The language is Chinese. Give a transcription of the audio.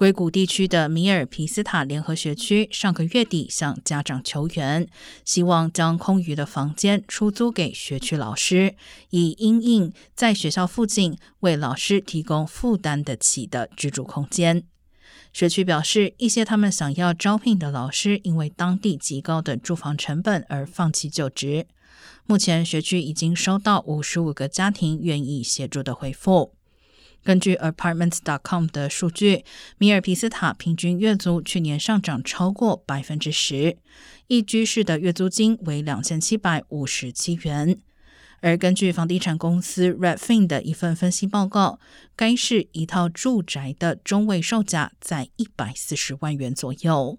硅谷地区的米尔皮斯塔联合学区上个月底向家长求援，希望将空余的房间出租给学区老师，以因应在学校附近为老师提供负担得起的居住空间。学区表示，一些他们想要招聘的老师因为当地极高的住房成本而放弃就职。目前，学区已经收到五十五个家庭愿意协助的回复。根据 Apartments. dot com 的数据，米尔皮斯塔平均月租去年上涨超过百分之十，一居室的月租金为两千七百五十七元。而根据房地产公司 Redfin 的一份分析报告，该市一套住宅的中位售价在一百四十万元左右。